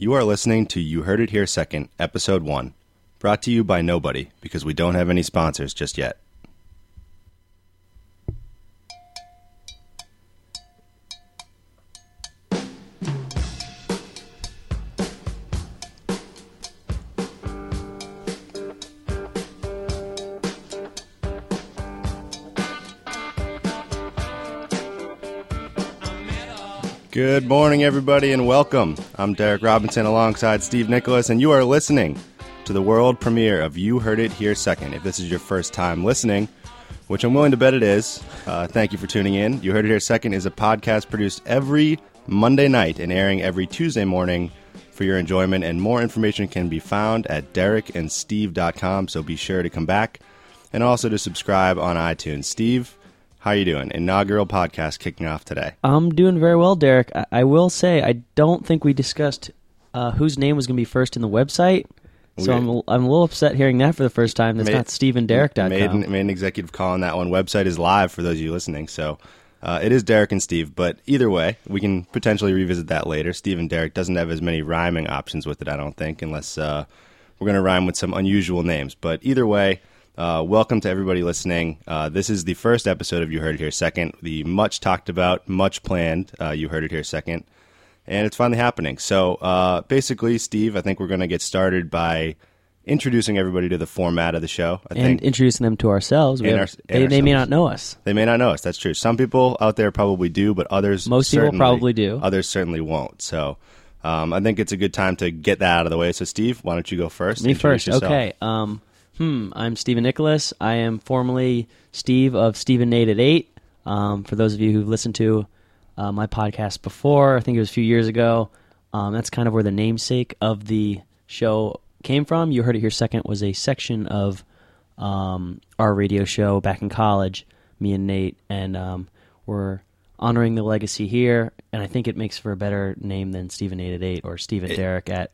You are listening to You Heard It Here Second, Episode 1, brought to you by nobody because we don't have any sponsors just yet. Good morning, everybody, and welcome. I'm Derek Robinson alongside Steve Nicholas, and you are listening to the world premiere of You Heard It Here Second. If this is your first time listening, which I'm willing to bet it is, uh, thank you for tuning in. You Heard It Here Second is a podcast produced every Monday night and airing every Tuesday morning for your enjoyment, and more information can be found at derekandsteve.com, so be sure to come back and also to subscribe on iTunes. Steve, how are you doing? Inaugural podcast kicking off today. I'm doing very well, Derek. I, I will say I don't think we discussed uh, whose name was going to be first in the website. So I'm, a- I'm a little upset hearing that for the first time. That's Ma- not StephenDerek.com. Made an, made an executive call on that one. Website is live for those of you listening. So uh, it is Derek and Steve. But either way, we can potentially revisit that later. Steve and Derek doesn't have as many rhyming options with it, I don't think, unless uh, we're going to rhyme with some unusual names. But either way, uh, welcome to everybody listening. Uh, this is the first episode of You Heard It Here Second, the much talked about, much planned uh, You Heard It Here Second. And it's finally happening. So uh, basically, Steve, I think we're going to get started by introducing everybody to the format of the show. I and think introducing them to ourselves. Have- our- they, they may not know us. They may not know us. That's true. Some people out there probably do, but others Most people certainly- probably do. Others certainly won't. So um, I think it's a good time to get that out of the way. So Steve, why don't you go first? Me first. yourself. Okay. Um, hmm. I'm Stephen Nicholas. I am formerly Steve of Stephen Nate at Eight. Um, for those of you who've listened to uh, my podcast before, I think it was a few years ago. Um, that's kind of where the namesake of the show came from. You heard it here second was a section of um, our radio show back in college. Me and Nate, and um, we're honoring the legacy here. And I think it makes for a better name than Stephen Nate at Eight or Stephen Derek at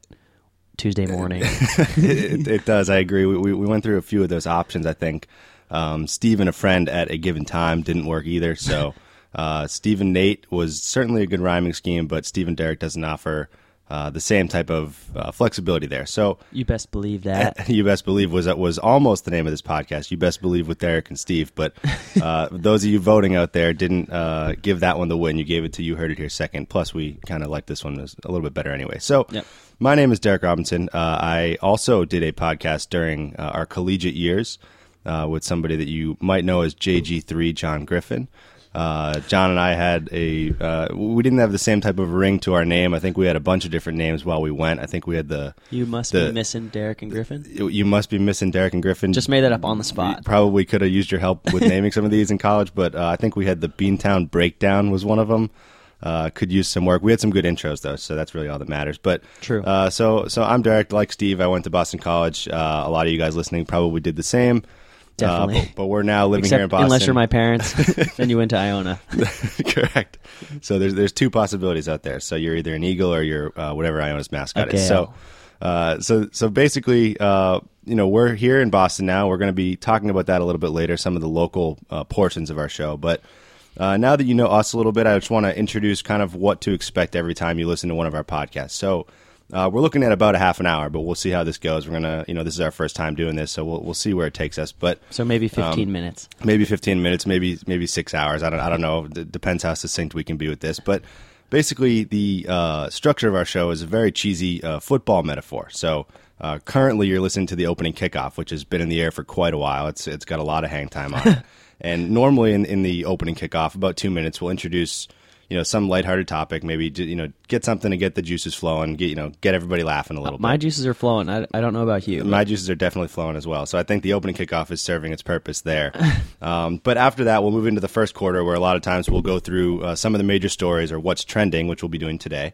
Tuesday morning. it, it does. I agree. We, we, we went through a few of those options. I think um, Steve and a friend at a given time didn't work either. So uh, Steve and Nate was certainly a good rhyming scheme, but Steve and Derek doesn't offer uh, the same type of uh, flexibility there. So You best believe that. you best believe was that was almost the name of this podcast. You best believe with Derek and Steve, but uh, those of you voting out there didn't uh, give that one the win. You gave it to you heard it here second. Plus, we kind of like this one was a little bit better anyway. So, Yep. my name is Derek Robinson. Uh, I also did a podcast during uh, our collegiate years uh, with somebody that you might know as JG3 John Griffin. Uh, John and I had a. Uh, we didn't have the same type of ring to our name. I think we had a bunch of different names while we went. I think we had the You must The- be missing Derek and Griffin. you must be missing Derek and Griffin. Just made that up on the We spot. Probably could have used your help with naming some of these in college, but uh, I think we had the Beantown Breakdown was one of them. Uh, could use some work. We had some good intros though, so that's really all that matters. But True. Uh, so so I'm Derek, like Steve. I went to Boston College. Uh, a lot of you guys listening probably did the same. Uh, Definitely. but, but we're now living here in Boston. unless you're my parents, then you went to Iona. Correct. So there's there's two possibilities out there. So you're either an eagle or you're uh, whatever Iona's mascot Okay. is. So, uh, so so basically, uh, you know, we're here in Boston now. We're going to be talking about that a little bit later. Some of the local uh, portions of our show, but. Uh, now that you know us a little bit, I just want to introduce kind of what to expect every time you listen to one of our podcasts. So, uh, we're looking at about a half an hour, but we'll see how this goes. We're gonna, you know, this is our first time doing this, so we'll we'll see where it takes us. But So maybe Um, 15 minutes. maybe 15 minutes, maybe maybe six hours. I don't I don't know. It depends how succinct we can be with this. But basically, the uh, structure of our show is a very cheesy uh, football metaphor. So uh, currently, you're listening to the opening kickoff, which has been in the air for quite a while. It's it's got a lot of hang time on it. and normally, in, in the opening kickoff, about two minutes, we'll introduce. You know, some lighthearted topic, maybe you know, get something to get the juices flowing, get you know, get everybody laughing a little bit. My juices are flowing. I, I don't know about you. My juices are definitely flowing as well. So I think the opening kickoff is serving its purpose there. um, but after that, we'll move into the first quarter where a lot of times we'll go through uh, some of the major stories or what's trending, which we'll be doing today.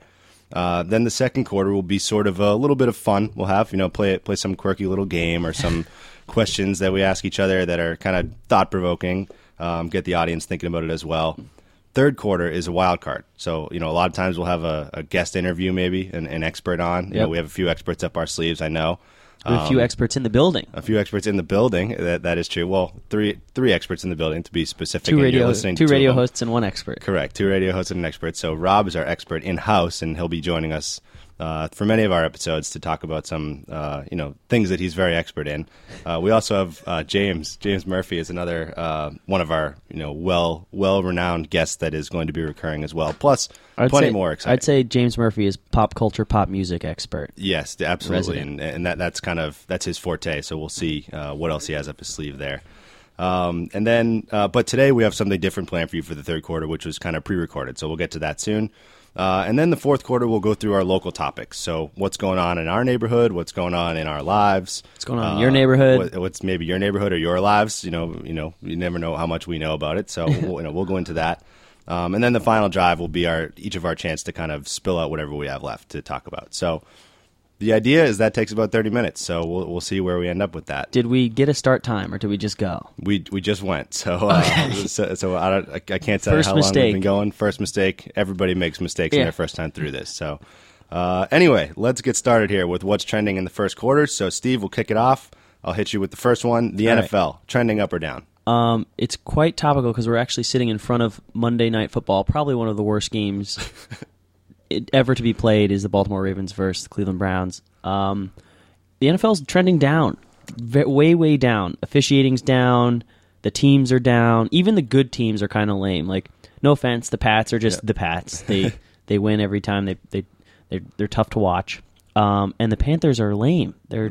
Uh, then the second quarter will be sort of a little bit of fun. We'll have, you know, play play some quirky little game or some questions that we ask each other that are kind of thought provoking. Um, get the audience thinking about it as well. Third quarter is a wild card. So, you know, a lot of times we'll have a, a guest interview, maybe an, an expert on. You know, we have a few experts up our sleeves, I know. Have a few um, experts in the building. A few experts in the building. That that is true. Well, three three experts in the building to be specific. Two radio, listening two to radio hosts and one expert. Correct. Two radio hosts and an expert. So Rob is our expert in house, and he'll be joining us uh, for many of our episodes to talk about some uh, you know things that he's very expert in. Uh, we also have uh, James James Murphy is another uh, one of our you know well well renowned guests that is going to be recurring as well. Plus I'd plenty say, more exciting. I'd say James Murphy is pop culture, pop music expert. Yes, absolutely, Resident. and and that that's kind of that's his forte. So we'll see uh, what else he has up his sleeve there. Um, and then, uh, but today we have something different planned for you for the third quarter, which was kind of pre-recorded. So we'll get to that soon. Uh, and then the fourth quarter, we'll go through our local topics. So what's going on in our neighborhood? What's going on in our lives? What's going on in your neighborhood? What, what's maybe your neighborhood or your lives? You know, you know, you never know how much we know about it. So we'll, you know, we'll go into that. Um, and then the final drive will be our each of our chance to kind of spill out whatever we have left to talk about. So the idea is that takes about thirty minutes. So we'll we'll see where we end up with that. Did we get a start time or did we just go? We we just went. So uh, so, so I don't I, I can't tell First you how long we've been going. First mistake. Everybody makes mistakes in their first time through this. So uh, anyway, let's get started here with what's trending in the first quarter. So Steve will kick it off. I'll hit you with the first one. The All right. NFL trending up or down. Um, it's quite topical because we're actually sitting in front of Monday Night Football, probably one of the worst games ever to be played. Is the Baltimore Ravens versus the Cleveland Browns? Um, the NFL's trending down, way way down. Officiating's down. The teams are down. Even the good teams are kind of lame. Like, no offense, the Pats are just the Pats. They they win every time. They they they're, they're tough to watch. Um, and the Panthers are lame. They're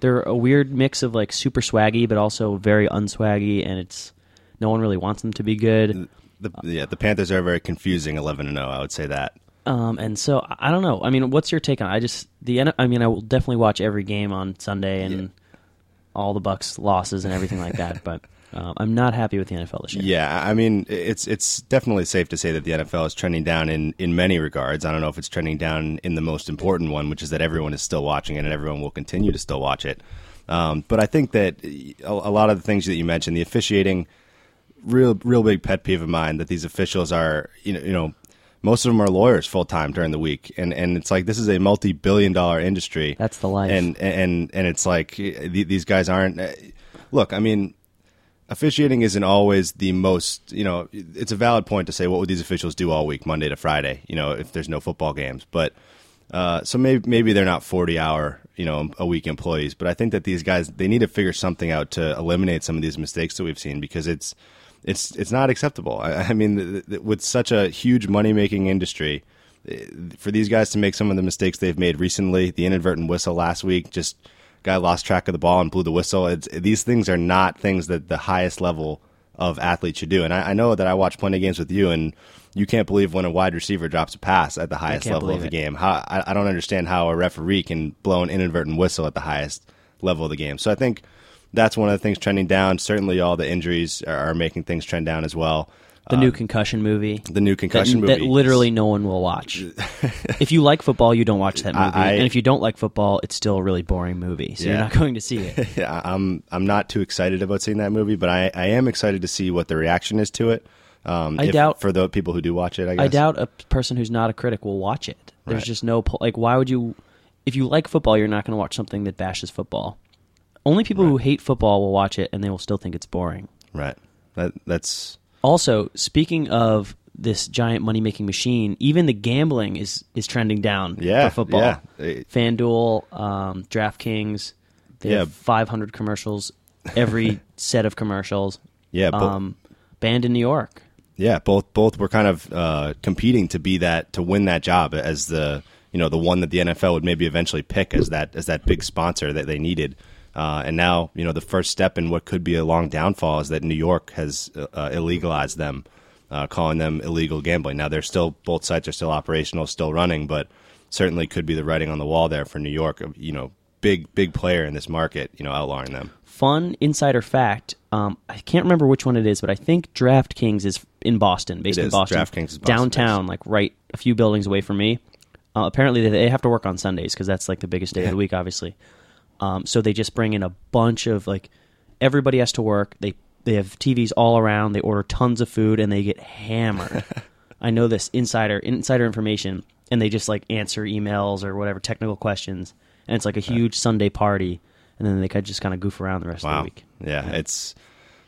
they're a weird mix of like super swaggy, but also very unswaggy, and it's no one really wants them to be good. The, yeah, the Panthers are very confusing. Eleven and zero. I would say that. Um, and so I don't know. I mean, what's your take on? it? I just the N- I mean, I will definitely watch every game on Sunday and all the Bucks losses and everything like that. But um, I'm not happy with the NFL this year. Yeah, I mean, it's it's definitely safe to say that the NFL is trending down in, in many regards. I don't know if it's trending down in the most important one, which is that everyone is still watching it and everyone will continue to still watch it. Um, but I think that a, a lot of the things that you mentioned, the officiating, real real big pet peeve of mine that these officials are, you know, you know, most of them are lawyers full time during the week, and and it's like this is a multi billion dollar industry. That's the life. and and and it's like these guys aren't. Look, I mean, officiating isn't always the most you know it's a valid point to say what would these officials do all week monday to friday you know if there's no football games but uh, so maybe maybe they're not 40 hour you know a week employees but i think that these guys they need to figure something out to eliminate some of these mistakes that we've seen because it's it's it's not acceptable i, I mean th- th- with such a huge money making industry eh, for these guys to make some of the mistakes they've made recently the inadvertent whistle last week just guy lost track of the ball and blew the whistle. It's, these things are not things that the highest level of athletes should do. And I, I know that I watch plenty of games with you, and you can't believe when a wide receiver drops a pass at the highest level of the it. game. How I, I don't understand how a referee can blow an inadvertent whistle at the highest level of the game. So I think that's one of the things trending down. Certainly, all the injuries are, are making things trend down as well. The new concussion movie. The new concussion that movie, That literally no one will watch. if you like football, you don't watch that movie, I- and if you don't like football, it's still a really boring movie. So you're not going to see it. Yeah, I'm I'm not too excited about seeing that movie, but I, I am excited to see what the reaction is to it. Um, I if- doubt- for the people who do watch it. I guess I doubt a person who's not a critic will watch it. There's Right. just no like. Why would you? If you like football, you're not going to watch something that bashes football. Only people who hate football will watch it, and they will still think it's boring. Right. That that's Also, speaking of this giant money making machine, even the gambling is is trending down Yeah, for football. yeah. FanDuel, um, DraftKings, they Yeah. have 500 commercials every set of commercials. Yeah, but- um, banned in New York. yeah. Both both were kind of uh, competing to be that to win that job as the you know the one that the NFL would maybe eventually pick as that as that big sponsor that they needed. Uh, and now you know the first step in what could be a long downfall is that New York has uh, illegalized them, uh, calling them illegal gambling. Now they're still both sites are still operational, still running, but certainly could be the writing on the wall there for New York. of, You know, big big player in this market. You know, outlawing them. Fun insider fact. Um, I can't remember which one it is, but I think DraftKings is in Boston, based in. Boston, DraftKings is Boston downtown, like right a few buildings away from me. Uh, apparently, they, they have to work on Sundays because that's like the biggest day of the week, obviously. Um, so they just bring in a bunch of like everybody has to work. They they have TVs all around. They order tons of food and they get hammered. I know this insider insider information, and they just like answer emails or whatever technical questions, and it's like a huge Sunday party. And then they could just kind of goof around the rest of the week. Yeah, it's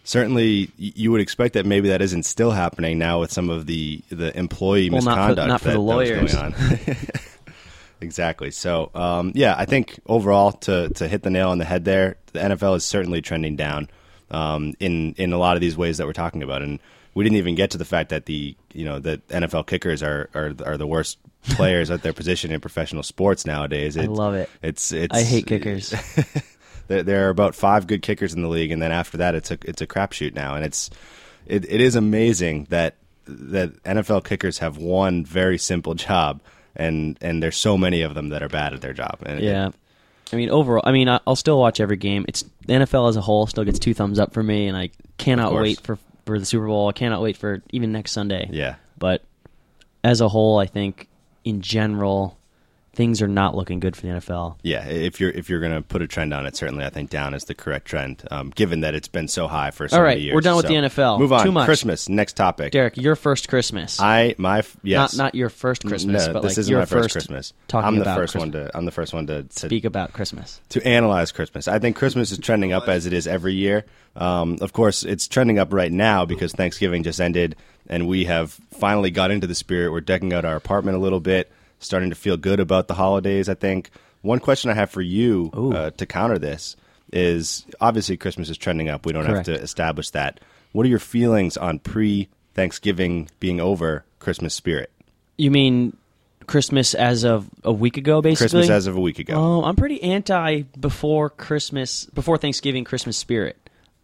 certainly you would expect that maybe that isn't still happening now with some of the the employee Well, not for- misconduct not for that, the lawyers. going on. exactly. So, um, yeah, I think overall to to hit the nail on the head there, the NFL is certainly trending down um, in in a lot of these ways that we're talking about, and we didn't even get to the fact that the you know the NFL kickers are are, are the worst players at their position in professional sports nowadays. I love it. It's it's I hate kickers. there, there are about five good kickers in the league, and then after that, it's a it's a crapshoot now, and it's it, it is amazing that that NFL kickers have one very simple job, and and there's so many of them that are bad at their job. And Yeah. I mean, overall, I mean, I'll still watch every game. It's the NFL as a whole still gets two thumbs up for me, and I cannot wait for for the Super Bowl. I cannot wait for even next Sunday. yeah, But as a whole, I think in general, things are not looking good for the NFL. yeah. If you're if you're gonna put a trend on it, certainly I think down is the correct trend, um, given that it's been so high for so All many right, years. we're done with So, the NFL. Move on. Too much. Christmas. Next topic. Derek, your first Christmas. I my yes. Not not your first Christmas, no, but this like isn't your my first, Christmas. Talking I'm the about first Christmas. one to. I'm the first one to, to Speak about Christmas. to analyze Christmas. I think Christmas is trending up as it is every year. Um, of course, it's trending up right now because Thanksgiving just ended, and we have finally got into the spirit. We're decking out our apartment a little bit, starting to feel good about the holidays. I think one question I have for you uh, to counter this is obviously Christmas is trending up. We don't Correct. have to establish that. What are your feelings on pre Thanksgiving being over Christmas spirit? You mean Christmas as of a week ago, basically? Christmas as of a week ago. Oh, I'm pretty anti before Christmas, before Thanksgiving Christmas spirit,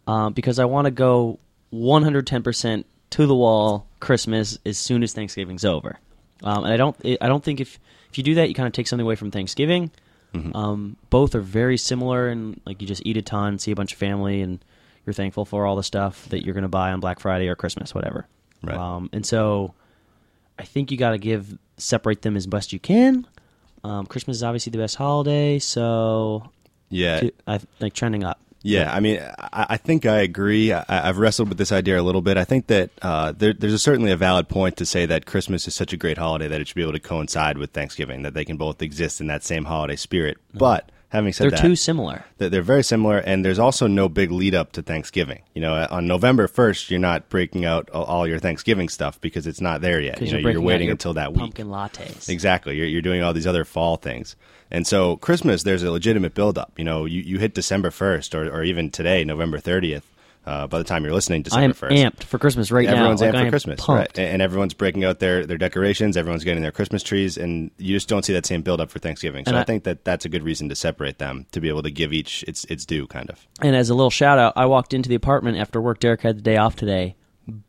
um, because I want to go 110% to the wall Christmas as soon as Thanksgiving's over. Um, and I don't, I don't think if if you do that, you kind of take something away from Thanksgiving. Mm-hmm. Um, both are very similar, and like you just eat a ton, see a bunch of family, and you're thankful for all the stuff that you're going to buy on Black Friday or Christmas, whatever. Right. Um, and so, I think you got to give separate them as best you can. Um, Christmas is obviously the best holiday, so yeah, I like trending up. Yeah, I mean, I, I think I agree. I, I've wrestled with this idea a little bit. I think that uh, there, there's a, certainly a valid point to say that Christmas is such a great holiday that it should be able to coincide with Thanksgiving, that they can both exist in that same holiday spirit. But having said They're that, too similar. they're very similar, and there's also no big lead up to Thanksgiving. You know, on November 1st, you're not breaking out all- your Thanksgiving stuff because it's not there yet. You know, you're, you're waiting your until that week. Pumpkin lattes. Exactly. You're, you're doing all these other fall things. And so Christmas, there's a legitimate buildup. You know, you, you hit December 1st or, or even today, November 30th. Uh, by the time you're listening, I am December 1st. amped for Christmas right Everyone's now. Like, amped I for Christmas, pumped. right? And, everyone's breaking out their, their decorations. Everyone's getting their Christmas trees, and you just don't see that same buildup for Thanksgiving. So I, I- think that that's a good reason to separate them to be able to give each its its due, kind of. And as a little shout out, I walked into the apartment after work. Derek had the day off today.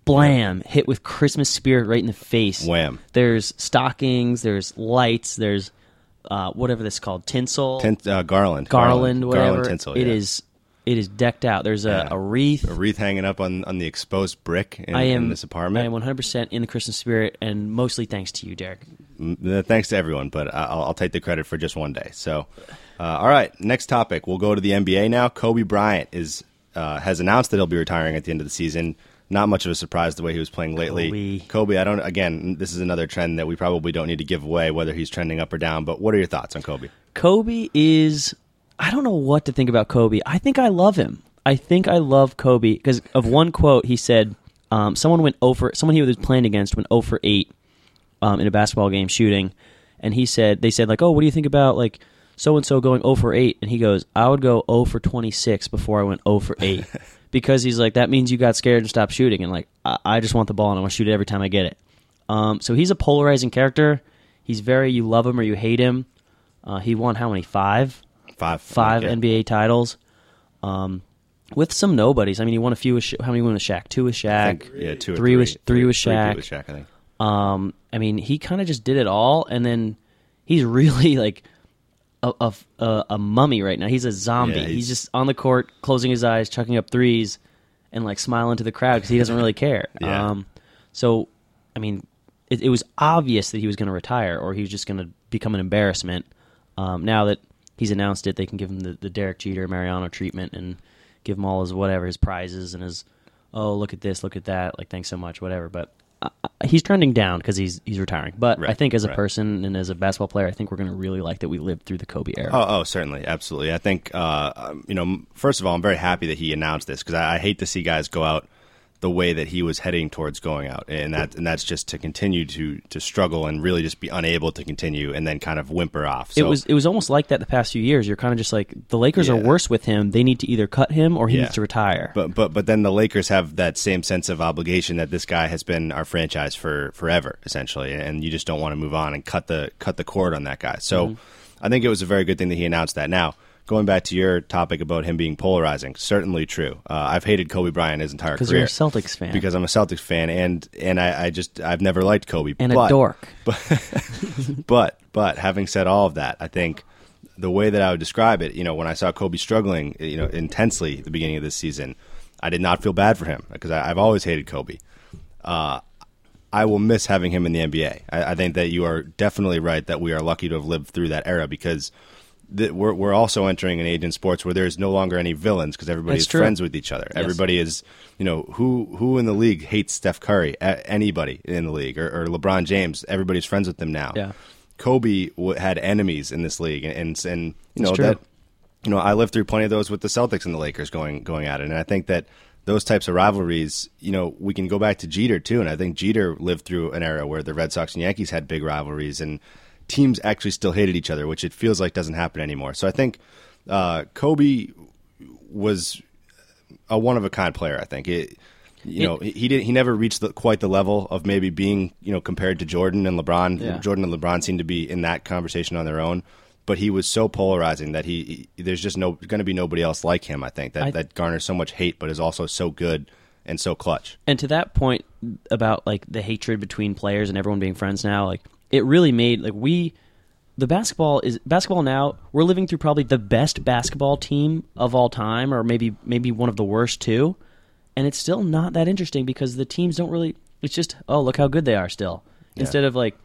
Blam! Hit with Christmas spirit right in the face. Wham. There's stockings. There's lights. There's uh, whatever this is called tinsel, Tent, uh, garland, garland, whatever. garland tinsel. It yeah. is. It is decked out. There's a, Yeah. a wreath. a wreath hanging up on, on the exposed brick in, I am in this apartment. I am 100 percent in the Christmas spirit, and mostly thanks to you, Derek. Uh, Thanks to everyone, but I'll, I'll take the credit for just one day. So, uh, all right, next topic. We'll go to the NBA now. Kobe Bryant is uh, has announced that he'll be retiring at the end of the season. Not much of a surprise the way he was playing lately. Kobe. I don't. Again, this is another trend that we probably don't need to give away, whether he's trending up or down. But what are your thoughts on Kobe? Kobe is. I don't know what to think about Kobe. I think I love him. I think I love Kobe because of one quote he said. Um, someone went over. Someone he was playing against went 0 for eight um, in a basketball game shooting, and he said they said like, "Oh, what do you think about like so and so going 0 for eight?" And he goes, "I would go 0 for 26 before I went 0 for eight." Because he's like that means you got scared and stopped shooting, and like I, I just want the ball and I want to shoot it every time I get it. Um, so he's a polarizing character. He's very you love him or you hate him. Uh, he won how many five? Five, five yeah. NBA titles, um, with some nobodies. I mean, he won a few. With Sha- how many won with Shaq? Two with Shaq. Think, yeah, two three three, with three with three Shaq. with Shaq. I think. Um, I mean, he kind of just did it all, and then he's really like a, a, a, a mummy right now. He's a zombie. Yeah, he's, he's- just on the court, closing his eyes, chucking up threes, and like smiling to the crowd because he doesn't really care. Yeah. Um, so, I mean, it, it was obvious that he was going to retire, or he was just going to become an embarrassment. Um, now that he's announced it, they can give him the, the Derek Jeter Mariano treatment and give him all his whatever his prizes and his oh look at this, look at that, like thanks so much, whatever. But uh, he's trending down because he's he's retiring. But I think as a right. person and as a basketball player, I think we're going to really like that we lived through the Kobe era. Oh, oh, certainly, absolutely. I think, uh, um, you know, first of all, I'm very happy that he announced this because I, I hate to see guys go out the way that he was heading towards going out, and that and that's just to continue to to struggle and really just be unable to continue, and then kind of whimper off. So, it was it was almost like that the past few years. You're kind of just like the Lakers are worse with him. They need to either cut him or he Yeah. needs to retire. but but but then the Lakers have that same sense of obligation that this guy has been our franchise for forever, essentially, and you just don't want to move on and cut the cut the cord on that guy. So Mm-hmm. I think it was a very good thing that he announced that. Now. Going back to your topic about him being polarizing, certainly true. Uh, I've hated Kobe Bryant his entire career Because you're a Celtics fan because I'm a Celtics fan, and and I, I just I've never liked Kobe. and but, a dork. But but having said all of that, I think the way that I would describe it, you know, when I saw Kobe struggling, you know, intensely at the beginning of this season, I did not feel bad for him because I, I've always hated Kobe. Uh, I will miss having him in the NBA. I, I think that you are definitely right that we are lucky to have lived through that era because. Th we're we're also entering an age in sports where there's no longer any villains because everybody That's is true. friends with each other. Everybody is, you know, who who in the league hates Steph Curry? A- anybody in the league or, or LeBron James? Everybody's friends with them now. Yeah. Kobe w- had enemies in this league, and and, and you know true. that you know I lived through plenty of those with the Celtics and the Lakers going going at it, and I think that those types of rivalries, you know, we can go back to Jeter too, and I think Jeter lived through an era where the Red Sox and Yankees had big rivalries, and teams actually still hated each other, which it feels like doesn't happen anymore. So I think uh, Kobe was a one of a kind player. I think it. You It- know, he did. He never reached the, quite the level of maybe being, you know, compared to Jordan and LeBron. Yeah. Jordan and LeBron seem to be in that conversation on their own. But he was so polarizing that he, he there's just no going to be nobody else like him. I think that I- that garners so much hate, but is also so good and so clutch. And to that point about like the hatred between players and everyone being friends now, like it really made like we the basketball is basketball now we're living through probably the best basketball team of all time or maybe maybe one of the worst too. And it's still not that interesting because the teams don't really it's just oh look how good they are still. Instead of like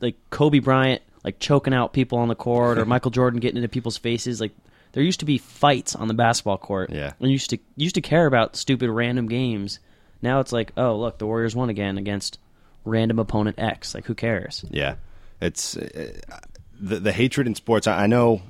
like Kobe Bryant like choking out people on the court or Michael Jordan getting into people's faces like there used to be fights on the basketball court. Yeah. And you used to you used to care about stupid random games. Now it's like, oh look, the Warriors won again against random opponent X. Like who cares? Yeah, it's uh, the the hatred in sports. I, I know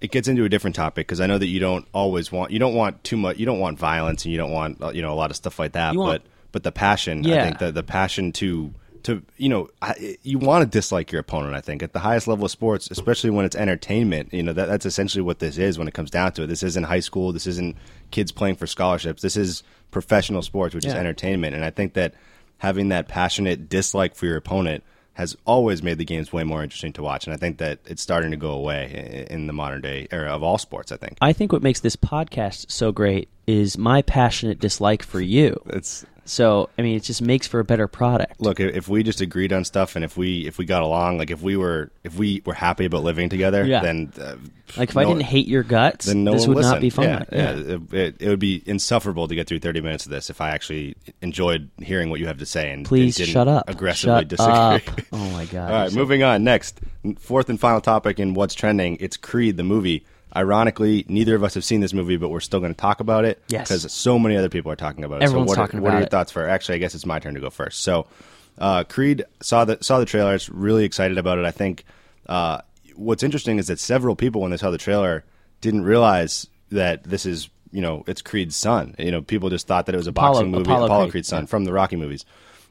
it gets into a different topic because I know that you don't always want you don't want too much. You don't want violence and you don't want uh, you know a lot of stuff like that. You want- but but the passion, I think the the passion to to you know I, you want to dislike your opponent. I think at the highest level of sports, especially when it's entertainment, you know that that's essentially what this is when it comes down to it. This isn't high school. This isn't kids playing for scholarships. This is professional sports, which is entertainment. And I think that having that passionate dislike for your opponent has always made the games way more interesting to watch. And I think that it's starting to go away in the modern day era of all sports. I think I think what makes this podcast so great is my passionate dislike for you. it's So I mean, it just makes for a better product. look if we just agreed on stuff and if we if we got along, like if we were if we were happy about living together, Yeah. then uh, Like if I didn't hate your guts, then no this would not be fun. Yeah, yeah. It, it, it would be insufferable to get through 30 minutes of this if I actually enjoyed hearing what you have to say and Please and shut up. aggressively Shut disagree. up. Oh my god. All right, moving on. Next, fourth and final topic in what's trending. It's Creed, the movie. Ironically, neither of us have seen this movie, but we're still going to talk about it Yes. because so many other people are talking about it. Everyone's so what talking are, what about are your it. thoughts for? Actually, I guess it's my turn to go first. So, uh, Creed saw the saw the trailers. Really excited about it. I think uh, what's interesting is that several people, when they saw the trailer, didn't realize that this is you know it's Creed's son. You know, people just thought that it was a Apollo- boxing movie, Apollo Apollo, Creed, Creed's son yeah. from the Rocky movies.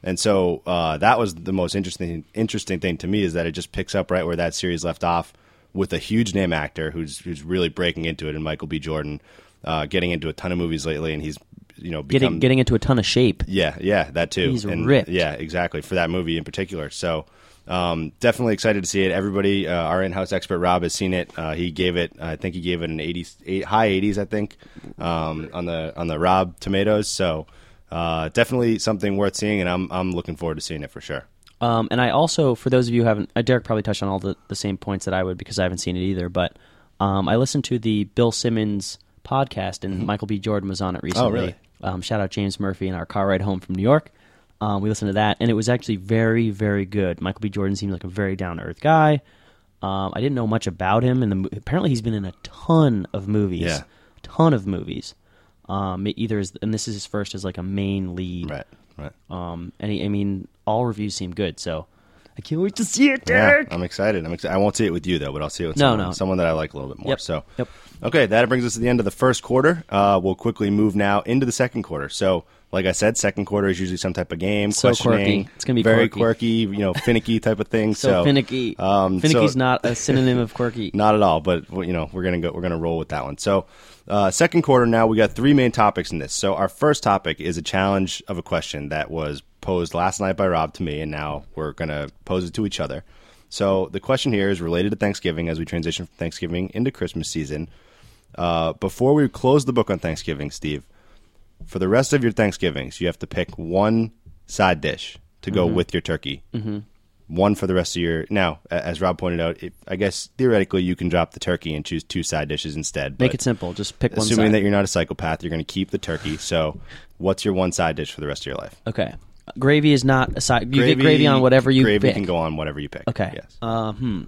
And so uh, that was the most interesting interesting thing to me is that it just picks up right where that series left off with a huge name actor who's who's really breaking into it, and Michael B. Jordan, uh, getting into a ton of movies lately, and he's you know become getting getting into a ton of shape. yeah, yeah, that too. He's and, ripped. Yeah, exactly for that movie in particular. So um, definitely excited to see it. Everybody, uh, our in-house expert Rob has seen it. Uh, he gave it, I think he gave it an 80s, eight, high 80s, I think, um, on the on the Rob Tomatoes. So uh, definitely something worth seeing, and I'm I'm looking forward to seeing it for sure. Um, and I also, for those of you who haven't, uh, Derek probably touched on all the, the same points that I would because I haven't seen it either. But um, I listened to the Bill Simmons podcast, and Michael B. Jordan was on it recently. Mm-hmm. Oh, really? Um, shout out James Murphy in our car ride home from New York. Um, we listened to that, and it was actually very, very good. Michael B. Jordan seems like a very down to earth guy. Um, I didn't know much about him, and the, apparently he's been in a ton of movies. Yeah. ton of movies. Um, either as, and this is his first as like a main lead. Right, right. Um, and I mean, all reviews seem good. So I can't wait to see it, Yeah, I'm excited. I'm excited. I won't see it with you though, but I'll see it with No, someone, no. someone that I like a little bit more. Yep. So, Yep. okay, that brings us to the end of the first quarter. Uh, we'll quickly move now into the second quarter. So, like I said, second quarter is usually some type of game, So questioning. quirky. It's gonna be very quirky. you know, finicky type of thing. so, so, finicky. um, Finicky's so- not a synonym of quirky. Not at all, but you know we're gonna go. We're gonna roll with that one. So, uh, second quarter now we got three main topics in this. So our first topic is a challenge of a question that was posed last night by Rob to me, and now we're gonna pose it to each other. So the question here is related to Thanksgiving as we transition from Thanksgiving into Christmas season. Uh, before we close the book on Thanksgiving, Steve, for the rest of your Thanksgivings, you have to pick one side dish to go with your turkey. Mm-hmm. One for the rest of your. Now, as Rob pointed out, it, I guess theoretically you can drop the turkey and choose two side dishes instead. Make it simple. Just pick one Assuming side. that you're not a psychopath, you're going to keep the turkey. So, what's your one side dish for the rest of your life? okay. Gravy is not a side. You get gravy on whatever you pick. Gravy pick. can go on whatever you pick. Okay. Yes. Uh, hmm.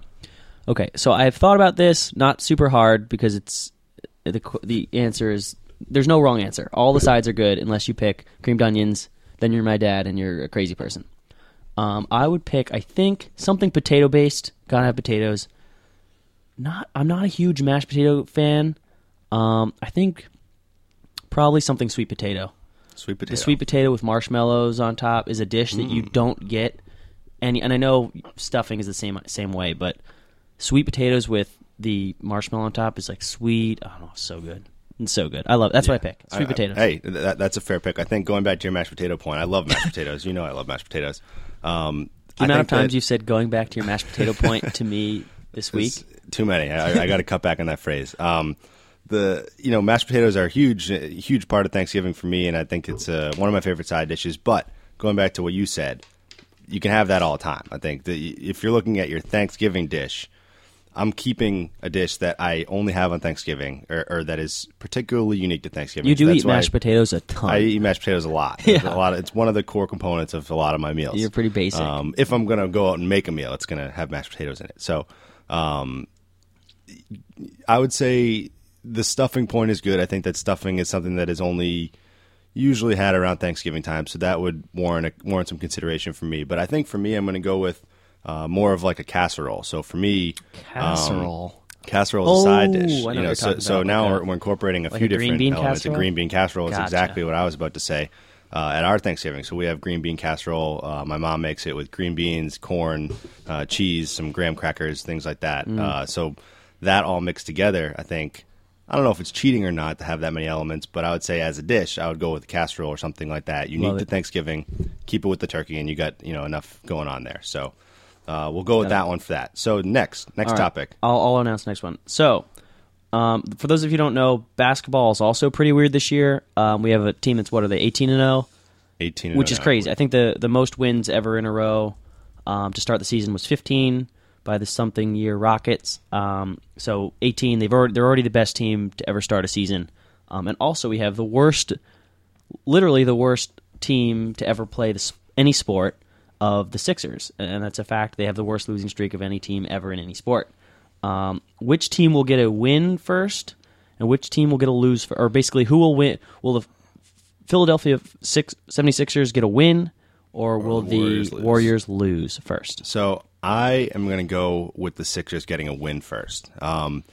Okay. So I've thought about this. Not super hard because it's the the answer is there's no wrong answer. All the sides are good unless you pick creamed onions. Then you're my dad and you're a crazy person. Um, I would pick. I think something potato based. Gotta have potatoes. Not. I'm not a huge mashed potato fan. Um, I think probably something sweet potato. Sweet potato. The sweet potato with marshmallows on top is a dish that you don't get any. And I know stuffing is the same same way, but sweet potatoes with the marshmallow on top is like sweet. Oh, don't so good. It's so good. I love. That's what I pick. Sweet I- I- potatoes. hey, that, that's a fair pick. I think going back to your mashed potato point, I love mashed potatoes. You know, I love mashed potatoes. Um, the I amount of think that- times you've said going back to your mashed potato point to me this week. It's too many. I, I got to cut back on that phrase. Um, the you know mashed potatoes are a huge, huge part of Thanksgiving for me, and I think it's uh, one of my favorite side dishes. But going back to what you said, you can have that all the time. I think that if you're looking at your Thanksgiving dish, I'm keeping a dish that I only have on Thanksgiving, or, or that is particularly unique to Thanksgiving. You do So eat mashed potatoes a ton. I eat mashed potatoes a lot. Yeah. A lot. Of, it's one of the core components of a lot of my meals. You're pretty basic. Um, if I'm gonna go out and make a meal, it's gonna have mashed potatoes in it. So, um, I would say the stuffing point is good. I think that stuffing is something that is only usually had around Thanksgiving time, so that would warrant a, warrant some consideration for me. But I think for me, I'm going to go with uh, more of like a casserole. So for me, Casserole. casserole is a side Oh, dish. Know you know, so, so now we're, we're incorporating a Like few a different elements. casserole? A green bean casserole is exactly what I was about to say. Uh, at our Thanksgiving, so we have green bean casserole. Uh, my mom makes it with green beans, corn, uh, cheese, some graham crackers, things like that. Mm. Uh, so that all mixed together, I think. I don't know if it's cheating or not to have that many elements, but I would say as a dish, I would go with a casserole or something like that. Unique Love to it. Thanksgiving, keep it with the turkey, and you got you know enough going on there. So uh, we'll go with that one for that. So next, next All right. topic. I'll, I'll announce the next one. So, um, for those of you who don't know, basketball is also pretty weird this year. Um, we have a team that's what are they, eighteen and zero, 18 and which oh is now. crazy. I think the the most wins ever in a row um, to start the season was fifteen by the something year Rockets. Um, so eighteen, they've already they're already the best team to ever start a season. Um, and also we have the worst, literally the worst team to ever play this, any sport of the Sixers, and that's a fact. They have the worst losing streak of any team ever in any sport. Um, which team will get a win first, and which team will get a lose, or basically who will win? Will the Philadelphia six, 76ers get a win, or will the Warriors lose. Warriors lose first? So I am going to go with the Sixers getting a win first. Um,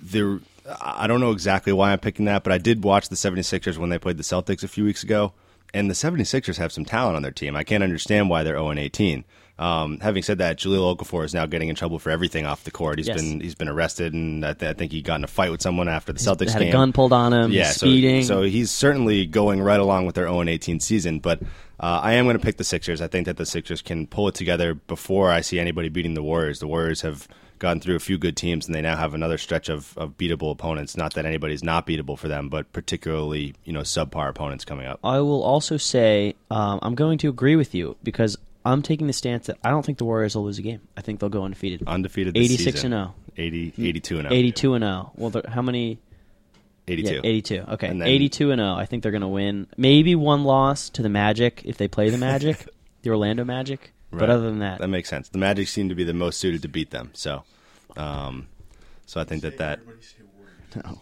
there, I don't know exactly why I'm picking that, but I did watch the 76ers when they played the Celtics a few weeks ago, and the 76ers have some talent on their team. I can't understand why they're 0 and 18. Um, having said that, Jahlil Okafor is now getting in trouble for everything off the court. He's Yes. been he's been arrested, and I, th- I think he got in a fight with someone after the Celtics had game. a gun pulled on him, Yeah, he's so- speeding. So, he's certainly going right along with their 0 18 season. But uh, I am going to pick the Sixers. I think that the Sixers can pull it together before I see anybody beating the Warriors. The Warriors have gotten through a few good teams, and they now have another stretch of, of beatable opponents. Not that anybody's not beatable for them, but particularly you know subpar opponents coming up. I will also say um, I'm going to agree with you because I'm taking the stance that I don't think the Warriors will lose a game. I think they'll go undefeated. Undefeated this 86 season. and 0. 80, 82 and 0. 82 and 0. Well, how many? 82. Yeah, 82. Okay. And then- 82 and 0. I think they're going to win. Maybe one loss to the Magic if they play the Magic, the Orlando Magic. But other than that, That makes sense. The Magic seem to be the most suited to beat them. So, um, so I think that that. um,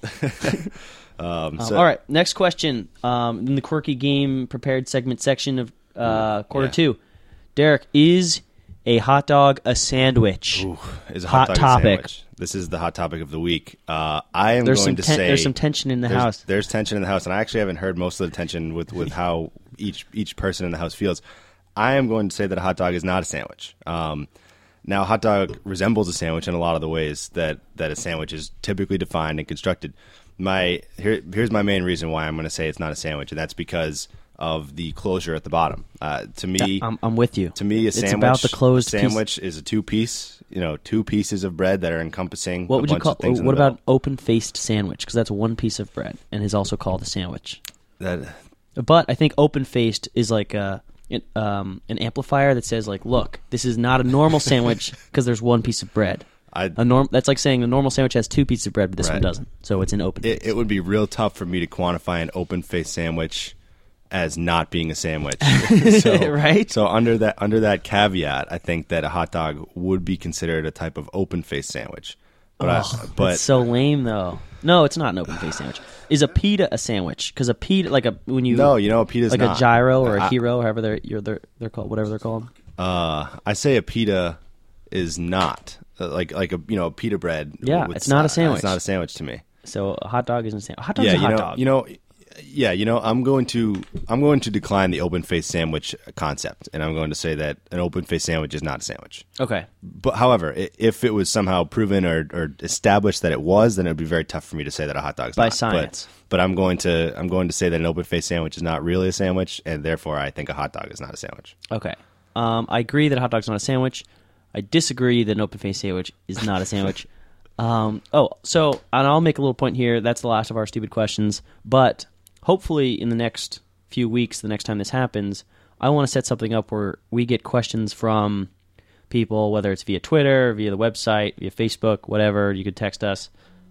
Um, so, all right, next question. Um, in the quirky game prepared segment section of uh, quarter Yeah. two, Derek is a hot dog a sandwich? Ooh, is a Hot hot, dog a topic. sandwich. This is the hot topic of the week. Uh, I am There's going to ten- say there's some tension in the there's, house. There's tension in the house, and I actually haven't heard most of the tension with, with how each each person in the house feels. I am going to say that a hot dog is not a sandwich. Um, now, a hot dog resembles a sandwich in a lot of the ways that, that a sandwich is typically defined and constructed. My here, here's my main reason why I'm going to say it's not a sandwich, and that's because of the closure at the bottom. Uh, to me, I'm, I'm with you. to me, a it's sandwich, about the closed a piece. sandwich is a two piece, you know, two pieces of bread that are encompassing. What would you call? Things What about open faced sandwich? Because that's one piece of bread and is also called a sandwich. that? But I think open faced is like a, an, um, an amplifier that says like, look, this is not a normal sandwich because there's one piece of bread. I, A norm that's like saying a normal sandwich has two pieces of bread, but this one doesn't. So it's an open. it, it would be real tough for me to quantify an open faced sandwich as not being a sandwich. so, Right? So under that under that caveat, I think that a hot dog would be considered a type of open faced sandwich. But I, but It's so lame though. No, it's not an open faced sandwich. Is a pita a sandwich? Because a pita, like a when you no, you know, a pita's like not. a gyro or a I- hero, however they're you're, they're they're called, whatever they're called. Uh, I say a pita is not Uh, like like a you know a pita bread. Yeah, it's not a uh, sandwich. It's not a sandwich to me. So a hot dog isn't a sandwich. Hot dog's yeah, a you hot know, dog. you know, yeah, you know, I'm going to I'm going to decline the open faced sandwich concept, and I'm going to say that an open faced sandwich is not a sandwich. okay. But however, i- if it was somehow proven or, or established that it was, then it would be very tough for me to say that a hot dog is By not. But- science. But, I'm going to I'm going to say that an open faced sandwich is not really a sandwich, and therefore I think a hot dog is not a sandwich. Okay. Um, I agree that a hot dog's not a sandwich. I disagree that an open faced sandwich is not a sandwich. um, oh, so and I'll make a little point here. That's the last of our stupid questions. But hopefully, in the next few weeks, the next time this happens, I want to set something up where we get questions from people, whether it's via Twitter, via the website, via Facebook, whatever. You could text us,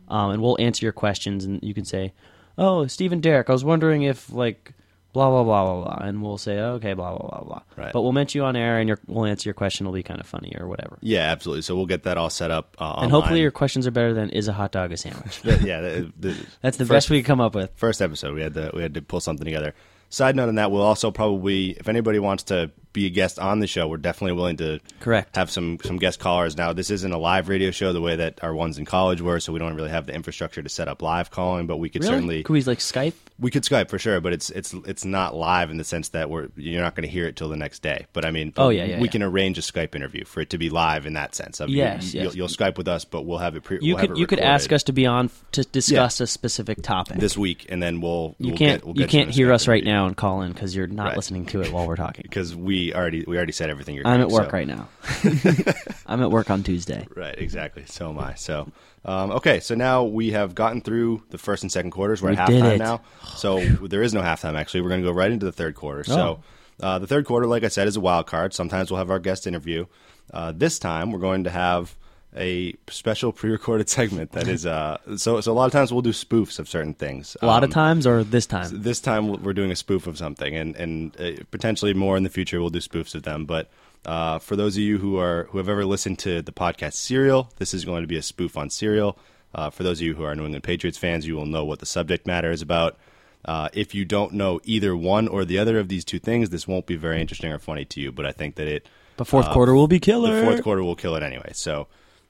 um, and we'll answer your questions. And you can say, "Oh, Stephen Derek, I was wondering if like." Blah blah blah blah blah, and we'll say okay, blah blah blah blah. Right. But we'll mention you on air, and your, we'll answer your question. It'll be kind of funny or whatever. Yeah, absolutely. So we'll get that all set up. Uh, And hopefully, your questions are better than is a hot dog a sandwich? yeah, the, the, That's the first, best we could come up with. first episode. We had to we had to pull something together. Side note on that, we'll also probably, if anybody wants to be a guest on the show, we're definitely willing to Correct. have some some guest callers. Now, this isn't a live radio show the way that our ones in college were, so we don't really have the infrastructure to set up live calling. But we could Really? certainly Could we like Skype? We could Skype for sure, but it's it's it's not live in the sense that we're you're not going to hear it till the next day. But I mean, Oh, yeah, yeah, we yeah. can arrange a Skype interview for it to be live in that sense. Yes, you, yes. You'll, you'll Skype with us, but we'll have it. Pre- You we'll have could you could ask us to be on to discuss a specific topic. this week, and then we'll you we'll can't get, we'll you can't hear Skype us right now and call in because you're not Right. listening to it while we're talking. because we already we already said everything. You're I'm doing, at work so- right now. I'm at work on Tuesday. Right, exactly. So am I. So, um, okay, so now we have gotten through the first and second quarters. We're We at halftime now. So there is no halftime, actually. We're going to go right into the third quarter. So uh, the third quarter, like I said, is a wild card. Sometimes we'll have our guest interview. Uh, this time, we're going to have a special pre-recorded segment that is uh so so a lot of times we'll do spoofs of certain things A lot of Um, times, or this time. this time we're doing a spoof of something, and and uh, potentially more in the future we'll do spoofs of them. But uh, for those of you who are who have ever listened to the podcast Serial, this is going to be a spoof on Serial. Uh, for those of you who are New England Patriots fans, you will know what the subject matter is about. Uh, if you don't know either one or the other of these two things, this won't be very interesting or funny to you. But I think that it But fourth uh, quarter will be killer. the fourth quarter will kill it anyway. So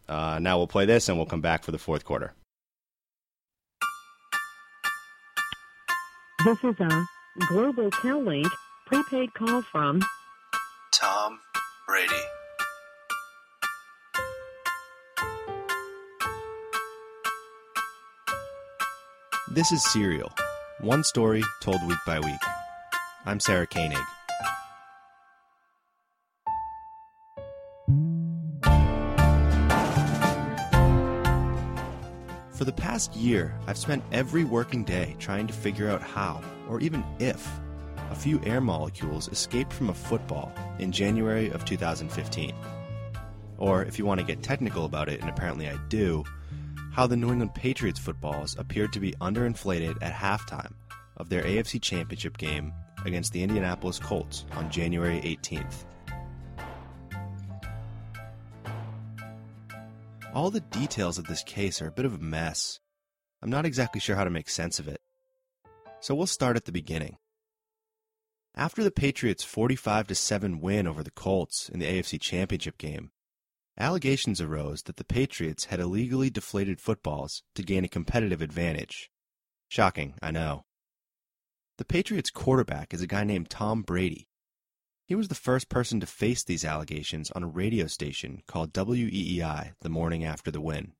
uh, now we'll play this, and we'll come back for the fourth quarter. This is a Global Tel-Link prepaid call from Tom Brady. This is Serial, one story told week by week. I'm Sarah Koenig. For the past year, I've spent every working day trying to figure out how, or even if, a few air molecules escaped from a football in January of 2015. Or, if you want to get technical about it, and apparently I do, how the New England Patriots footballs appeared to be underinflated at halftime of their AFC Championship game against the Indianapolis Colts on January 18th. All the details of this case are a bit of a mess. I'm not exactly sure how to make sense of it. So we'll start at the beginning. After the Patriots' 45 7 win over the Colts in the AFC Championship game, allegations arose that the Patriots had illegally deflated footballs to gain a competitive advantage. Shocking, I know. The Patriots quarterback is a guy named Tom Brady. He was the first person to face these allegations on a radio station called WEEI the morning after the win.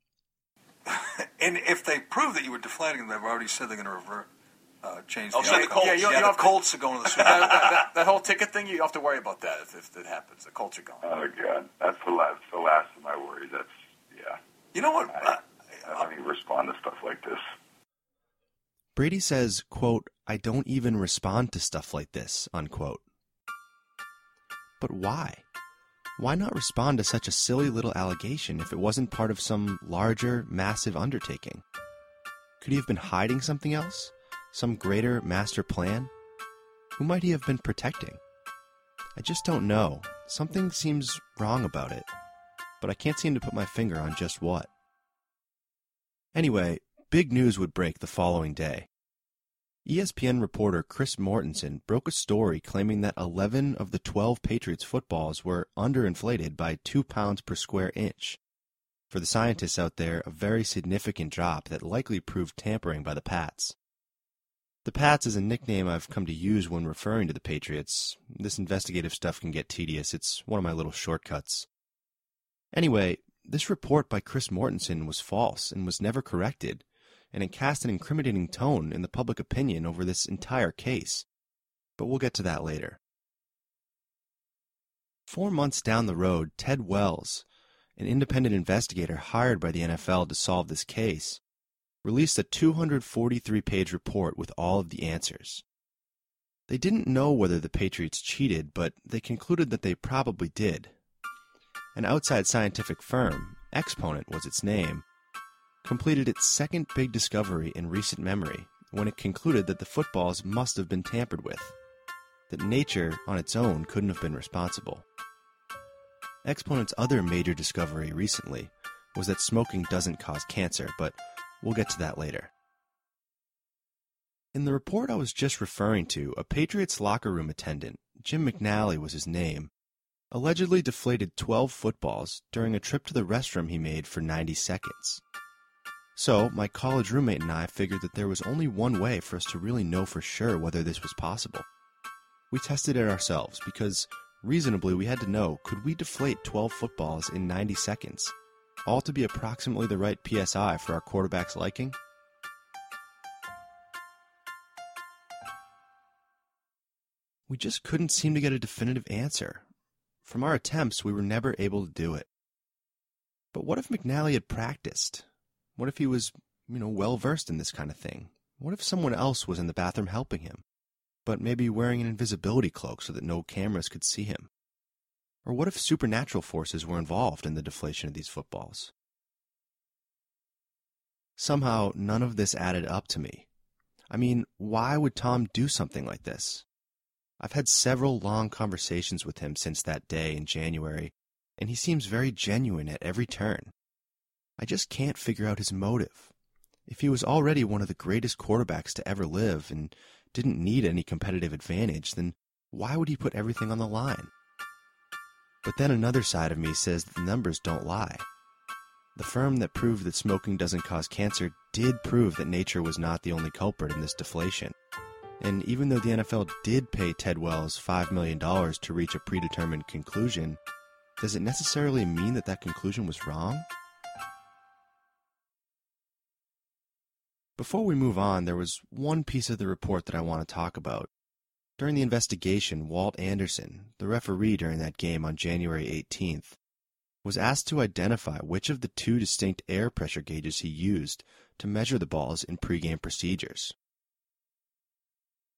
And if they prove that you were deflating them, they've already said they're going to revert, uh, change Oh, the so the. Colts- yeah, you you, don't- yeah, you the have to- Colts are going to the Super that, Bowl. that, that, that whole ticket thing, you have to worry about that if, if it happens. The Colts are going. Oh God, that's the last, the last of my worries. That's yeah. You know what? I, Uh, I don't even respond to stuff like this. Brady says, quote, I don't even respond to stuff like this, unquote. But why? Why not respond to such a silly little allegation if it wasn't part of some larger, massive undertaking? Could he have been hiding something else? Some greater master plan? Who might he have been protecting? I just don't know. Something seems wrong about it, but I can't seem to put my finger on just what. Anyway, big news would break the following day. ESPN reporter Chris Mortensen broke a story claiming that 11 of the 12 Patriots footballs were underinflated by 2 pounds per square inch. For the scientists out there, a very significant drop that likely proved tampering by the Pats. The Pats is a nickname I've come to use when referring to the Patriots. This investigative stuff can get tedious. It's one of my little shortcuts. Anyway, this report by Chris Mortensen was false and was never corrected, and it cast an incriminating tone in the public opinion over this entire case. But we'll get to that later. Four months down the road, Ted Wells, an independent investigator hired by the NFL to solve this case, released a 243 page report with all of the answers. They didn't know whether the Patriots cheated, but they concluded that they probably did. An outside scientific firm, Exponent was its name, completed its second big discovery in recent memory when it concluded that the footballs must have been tampered with, that nature on its own couldn't have been responsible. Exponent's other major discovery recently was that smoking doesn't cause cancer, but we'll get to that later. In the report I was just referring to, a Patriots locker room attendant, Jim McNally was his name, allegedly deflated 12 footballs during a trip to the restroom he made for 90 seconds. So, my college roommate and I figured that there was only one way for us to really know for sure whether this was possible. We tested it ourselves because, reasonably, we had to know could we deflate 12 footballs in 90 seconds, all to be approximately the right PSI for our quarterback's liking? We just couldn't seem to get a definitive answer. From our attempts, we were never able to do it. But what if McNally had practiced? What if he was, you know, well versed in this kind of thing? What if someone else was in the bathroom helping him, but maybe wearing an invisibility cloak so that no cameras could see him? Or what if supernatural forces were involved in the deflation of these footballs? Somehow, none of this added up to me. I mean, why would Tom do something like this? I've had several long conversations with him since that day in January, and he seems very genuine at every turn. I just can't figure out his motive. If he was already one of the greatest quarterbacks to ever live and didn't need any competitive advantage, then why would he put everything on the line? But then another side of me says that the numbers don't lie. The firm that proved that smoking doesn't cause cancer did prove that nature was not the only culprit in this deflation. And even though the NFL did pay Ted Wells $5 million to reach a predetermined conclusion, does it necessarily mean that that conclusion was wrong? Before we move on, there was one piece of the report that I want to talk about. During the investigation, Walt Anderson, the referee during that game on January 18th, was asked to identify which of the two distinct air pressure gauges he used to measure the balls in pregame procedures.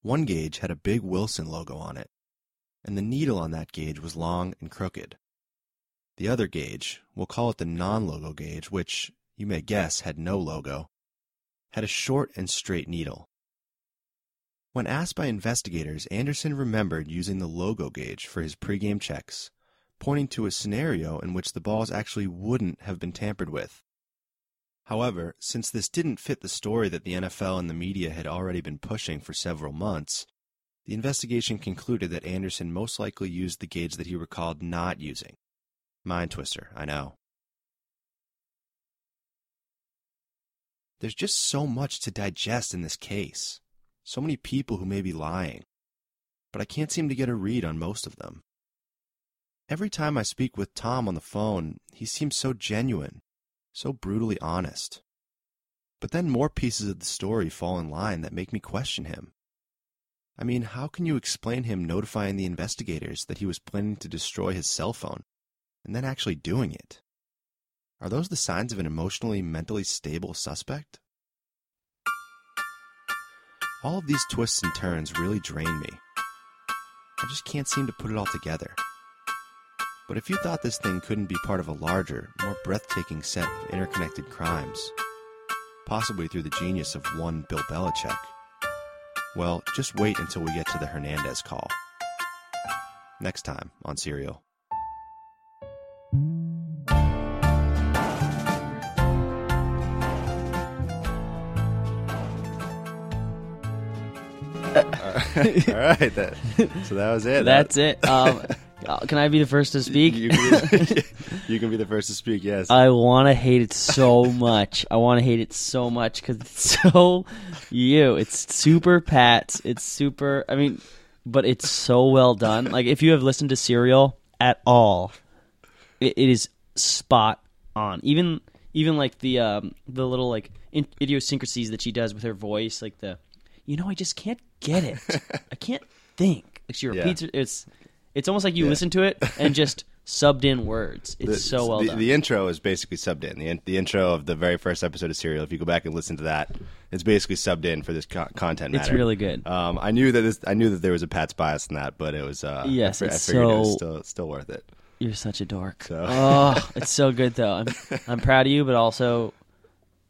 One gauge had a big Wilson logo on it, and the needle on that gauge was long and crooked. The other gauge, we'll call it the non-logo gauge, which, you may guess, had no logo, had a short and straight needle. When asked by investigators, Anderson remembered using the logo gauge for his pregame checks, pointing to a scenario in which the balls actually wouldn't have been tampered with. However, since this didn't fit the story that the NFL and the media had already been pushing for several months, The investigation concluded that Anderson most likely used the gauge that he recalled not using. Mind twister, I know. There's just so much to digest in this case. So many people who may be lying. But I can't seem to get a read on most of them. Every time I speak with Tom on the phone, he seems so genuine, so brutally honest. But then more pieces of the story fall in line that make me question him. I mean, how can you explain him notifying the investigators that he was planning to destroy his cell phone and then actually doing it? Are those the signs of an emotionally, mentally stable suspect? All of these twists and turns really drain me. I just can't seem to put it all together. But if you thought this thing couldn't be part of a larger, more breathtaking set of interconnected crimes, possibly through the genius of one Bill Belichick, well, just wait until we get to the Hernandez call. Next time on Serial. All right, that, so that was it. That's it. Um, uh, can I be the first to speak? You can, be, you can be the first to speak. Yes. I want to hate it so much. I want to hate it so much because it's so you. It's super Pats. It's super. I mean, but it's so well done. Like if you have listened to Serial at all, it, it is spot on. Even even like the um, the little like in- idiosyncrasies that she does with her voice, like the, you know, I just can't get it. I can't think. Like she repeats it. It's it's almost like you Yeah. listen to it and just subbed in words. It's The- so well the, done. The intro is basically subbed in. The, the intro of the very first episode of Serial, if you go back and listen to that, it's basically subbed in for this co- content It's matter. really good. Um, I knew that this, I knew that there was a Pat's bias in that, but it was uh, Yes, I, I it's figured it was so- still still worth it. You're such a dork. So- Oh, it's so good though. I'm I'm proud of you, but also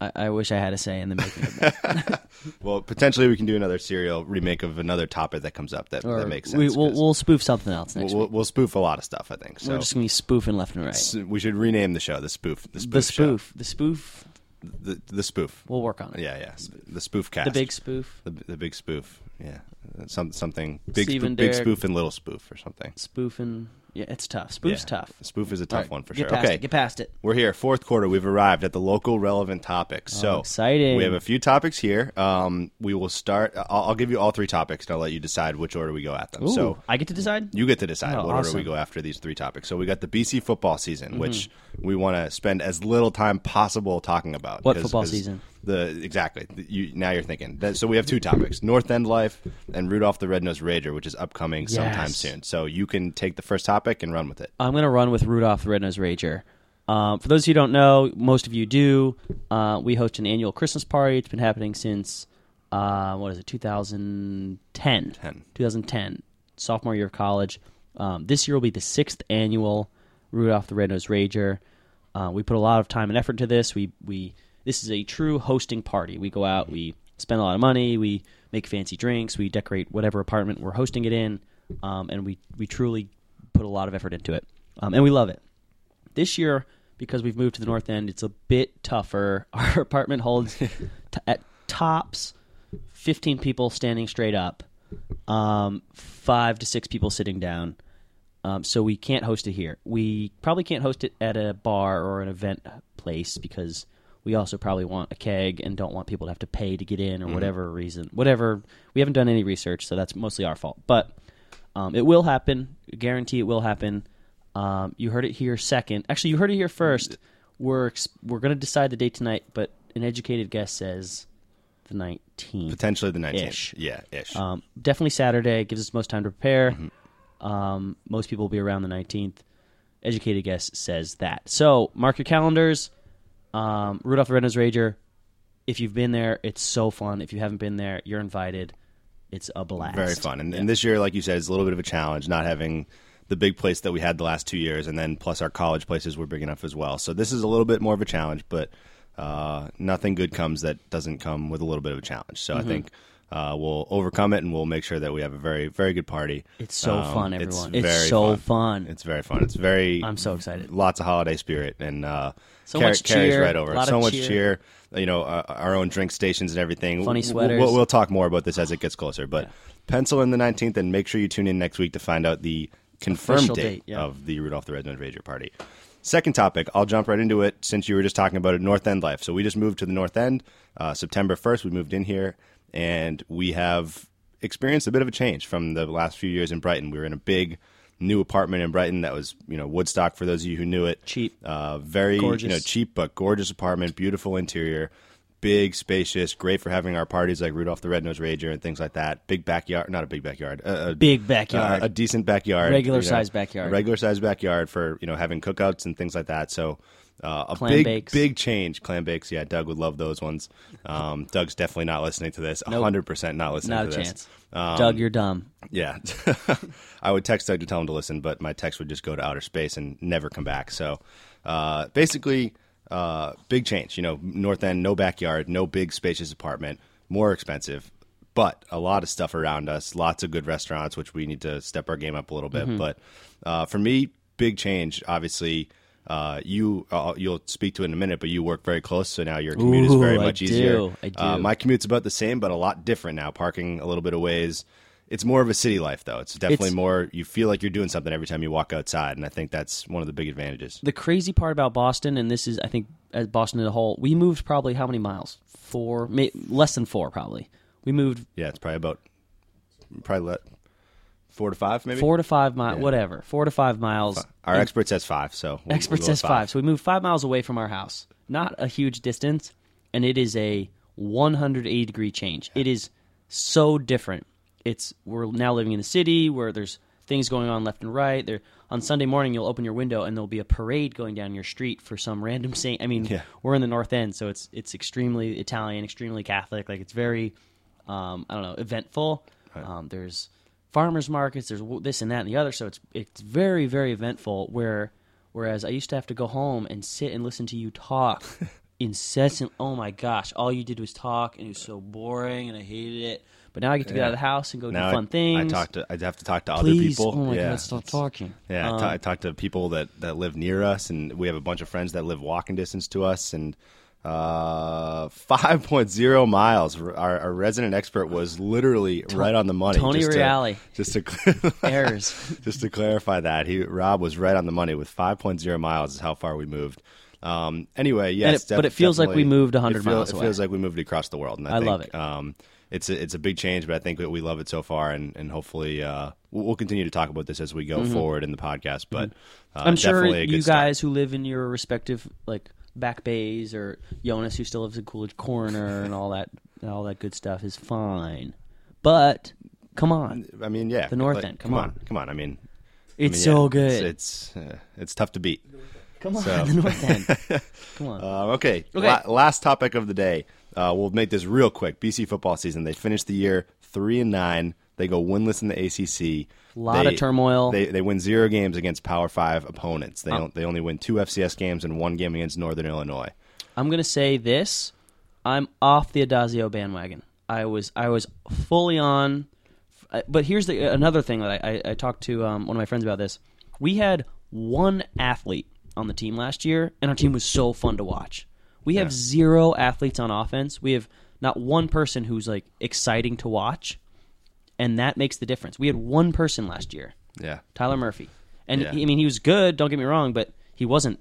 I, I wish I had a say in the making of that. Well, potentially we can do another Serial remake of another topic that comes up that, Or that makes sense. we, we'll, 'cause we'll spoof something else next we'll, week. we'll spoof a lot of stuff. I think so. We're just gonna be spoofing left and right. S- we should rename the show the spoof. The spoof. the spoof, the spoof. The, the spoof. We'll work on it. Yeah, yeah. The spoof cast. The big spoof, The, the big spoof. Yeah. Some something big Steve spoof, and big Derek. spoof and little spoof or something. spoofing. Yeah, it's tough. Spoof's Yeah. tough. Spoof is a tough one for get sure. Past Okay, it, get past it. we're here. Fourth quarter. We've arrived at the local relevant topics. So Oh, exciting. We have a few topics here. Um, we will start. I'll, I'll give you all three topics, and I'll let you decide which order we go at them. Ooh, So I get to decide. you get to decide Oh, what order awesome. Mm-hmm. we go after these three topics. So we got the BC football season, which we want to spend as little time possible talking about. What 'cause- football 'cause season? The exactly. You, now you're thinking. That, so we have two topics: North End Life and Rudolph the Red-Nosed Rager, which is upcoming sometime soon. So you can take the first topic and run with it. I'm going to run with Rudolph the Red-Nosed Rager. Um, for those of you who don't know, most of you do. Uh, we host an annual Christmas party. It's been happening since uh, what is it, 2010? 10. 2010, sophomore year of college. Um, this year will be the sixth annual Rudolph the Red-Nosed Rager. Uh, we put a lot of time and effort into this. We we this is a true hosting party. We go out, we spend a lot of money, we make fancy drinks, we decorate whatever apartment we're hosting it in, um, and we we truly put a lot of effort into it, um, and we love it. This year, because we've moved to the north end, it's a bit tougher. Our apartment holds t- at tops fifteen people standing straight up, um, five to six people sitting down. Um, so we can't host it here. We probably can't host it at a bar or an event place because we also probably want a keg and don't want people to have to pay to get in or whatever reason. Whatever. We haven't done any research, so that's mostly our fault. But um, it will happen. Guarantee it will happen. Um, you heard it here second. Actually, you heard it here first. We're we're going to decide the date tonight, but an educated guess says the 19th. Potentially the 19th. Ish. Yeah, ish. Um, definitely Saturday gives us most time to prepare. Mm-hmm. Um, most people will be around the 19th. Educated guess says that. So mark your calendars. Um, Rudolph the Red-Nosed Rager. If you've been there, it's so fun. If you haven't been there, you're invited. It's a blast. Very fun. And, and this year, like you said, it's a little bit of a challenge not having the big place that we had the last two years, and then plus our college places were big enough as well. So this is a little bit more of a challenge, but uh, nothing good comes that doesn't come with a little bit of a challenge. So Mm-hmm. I think uh, we'll overcome it and we'll make sure that we have a very very good party. It's so Um, fun, everyone. It's, very so fun. It's very fun. It's very. I'm so excited. Lots of holiday spirit and uh, So car- much carries cheer, right over. so much cheer. cheer. You know, uh, our own drink stations and everything. Funny sweaters. We'll, we'll talk more about this as it gets closer. But pencil in the 19th and make sure you tune in next week to find out the confirmed Official date, date, yeah. of the Rudolph the Red-Nosed Ranger party. Second topic, I'll jump right into it since you were just talking about it, North End life. So we just moved to the North End uh, September 1st. We moved in here, and we have experienced a bit of a change from the last few years in Brighton. We were in a big new apartment in Brighton that was, you know, Woodstock for those of you who knew it. Cheap. Uh, very, Gorgeous. you know, cheap but gorgeous apartment, beautiful interior, big, spacious, great for having our parties like Rudolph the Red-Nosed Ranger and things like that. Big backyard, not a big backyard, a, a Big backyard. uh, a decent backyard, Regular you know, sized backyard. regular sized backyard for you know having cookouts and things like that. So uh, a Clam big bakes. big change. Clam bakes, yeah. Doug would love those ones. Um, Doug's definitely not listening to this. Nope. hundred percent not listening. Not a to this. chance. Um, Doug, you're dumb. yeah, I would text Doug to tell him to listen, but my text would just go to outer space and never come back. So, uh, basically, uh, big change. You know, North End, no backyard, no big spacious apartment, more expensive, but a lot of stuff around us. Lots of good restaurants, which we need to step our game up a little bit. Mm-hmm. But uh, for me, big change. Obviously. Uh, you uh, you'll speak to it in a minute, but you work very close, so now your commute is Ooh, very I much do. easier. I Uh, do. my commute's about the same, but a lot different now. Parking a little bit of ways. It's more of a city life, though. It's definitely It's- more. You feel like you're doing something every time you walk outside, and I think that's one of the big advantages. The crazy part about Boston, and this is, I think, as Boston as a whole, we moved probably how many miles? Four, may, less than four, probably. We moved Yeah, it's probably about probably let four to five, maybe. four to five miles, Yeah. whatever, four to five miles. Our And expert says five, so we'll, expert we'll says with five. So we moved five miles away from our house. Not a huge distance, and it is a 180 degree change. It is so different. It's we're now living in the city where there's things going on left and right. There on Sunday morning you'll open your window and there'll be a parade going down your street for some random saint. I mean, Yeah. we're in the North End, so it's it's extremely Italian, extremely Catholic. Like it's very um, I don't know, eventful. Um, there's farmers markets. There's this and that and the other. So it's it's very very eventful. Where whereas I used to have to go home and sit and listen to you talk incessant. Oh my gosh, all you did was talk, and it was so boring, and I hated it. But now I get to get out of the house and go Now do fun I, things. I talk to. I have to talk to other people. oh my yeah. god, stop talking. Yeah, I Um, ta- I talk to people that, that live near us, and we have a bunch of friends that live walking distance to us. And uh, 5.0 miles. Our, our resident expert was literally right on the money. Tony just Reale. To, just to Errors. just to clarify that, he Rob was right on the money with 5.0 miles is how far we moved. Um, anyway, yes, it- but it feels like we moved 100 feel- miles It away. feels like we moved across the world, and I, I think, love it. Um, it's a, it's a big change, but I think we love it so far, and, and hopefully uh, we'll, continue to talk about this as we go forward in the podcast. But uh, Mm-hmm. I'm sure definitely a good you start. guys who live in your respective like back bays or Jonas who still lives in Coolidge Corner and all that and all that good stuff is fine. But come on, I mean, yeah, The North like, End, come Come on. on, come on. I mean, it's I mean, so yeah, good. It's it's, uh, it's tough to beat. come on, so- the North End. Come on. Uh, okay. Okay. La- last topic of the day. Uh, we'll make this real quick. BC football season. They finished the year three and nine. They go winless in the ACC. Lot They- of turmoil. They they win zero games against Power Five opponents. Uh. They don't, they only win two FCS games and one game against Northern Illinois. I'm gonna say this: I'm off the Addazio bandwagon. I was I was fully on, uh, but here's the another thing that I, I, I talked to um, one of my friends about this. We had one athlete on the team last year, and our team was so fun to watch. We have zero athletes on offense. We have not one person who's like exciting to watch, and that makes the difference. We had one person last year, Yeah. Tyler Murphy. And Yeah. he- I mean, he was good. Don't get me wrong, but he wasn't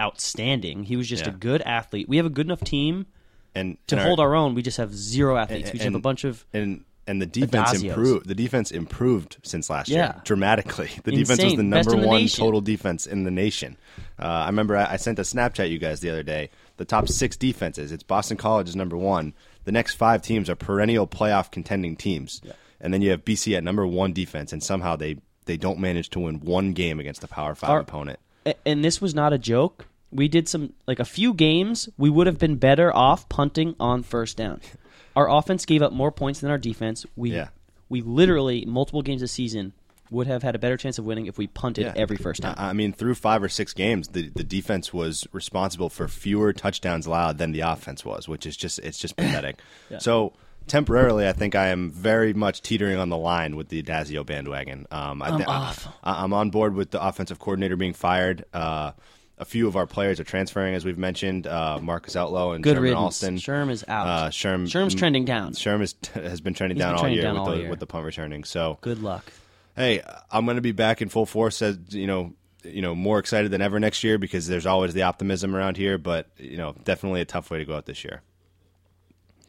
outstanding. He was just a good athlete. We have a good enough team And to and hold our own. We just have zero athletes. we just have a bunch of and and the defense improved. The defense improved since last year dramatically. The defense was the number the one nation. total defense in the nation. Uh, I remember I, I sent a Snapchat you guys the other day. The top six defenses. It's Boston College is number one. The next five teams are perennial playoff contending teams, and then you have BC at number one defense, and somehow they they don't manage to win one game against a Power Five Our- opponent. And this was not a joke. We did some like a few games. We would have been better off punting on first down. Our offense gave up more points than our defense. We Yeah. we literally multiple games this season would have had a better chance of winning if we punted every first down. I I mean, through five or six games, the, the defense was responsible for fewer touchdowns allowed than the offense was, which is just it's just pathetic. So temporarily, I think I am very much teetering on the line with the Addazio bandwagon. Um, I I- off. I, am on board with the offensive coordinator being fired. Uh, a few of our players are transferring, as we've mentioned. Uh, Marcus Outlaw and Good Sherman riddance. Alston. Sherm is out. Uh, Sherm, Sherm's trending down. Sherm is, has been trending He's down been all trending year, down with, all the, year. with the punt returning. So Good luck. hey, I'm going to be back in full force as you know, you know, more excited than ever next year because there's always the optimism around here. But you know, definitely a tough way to go out this year.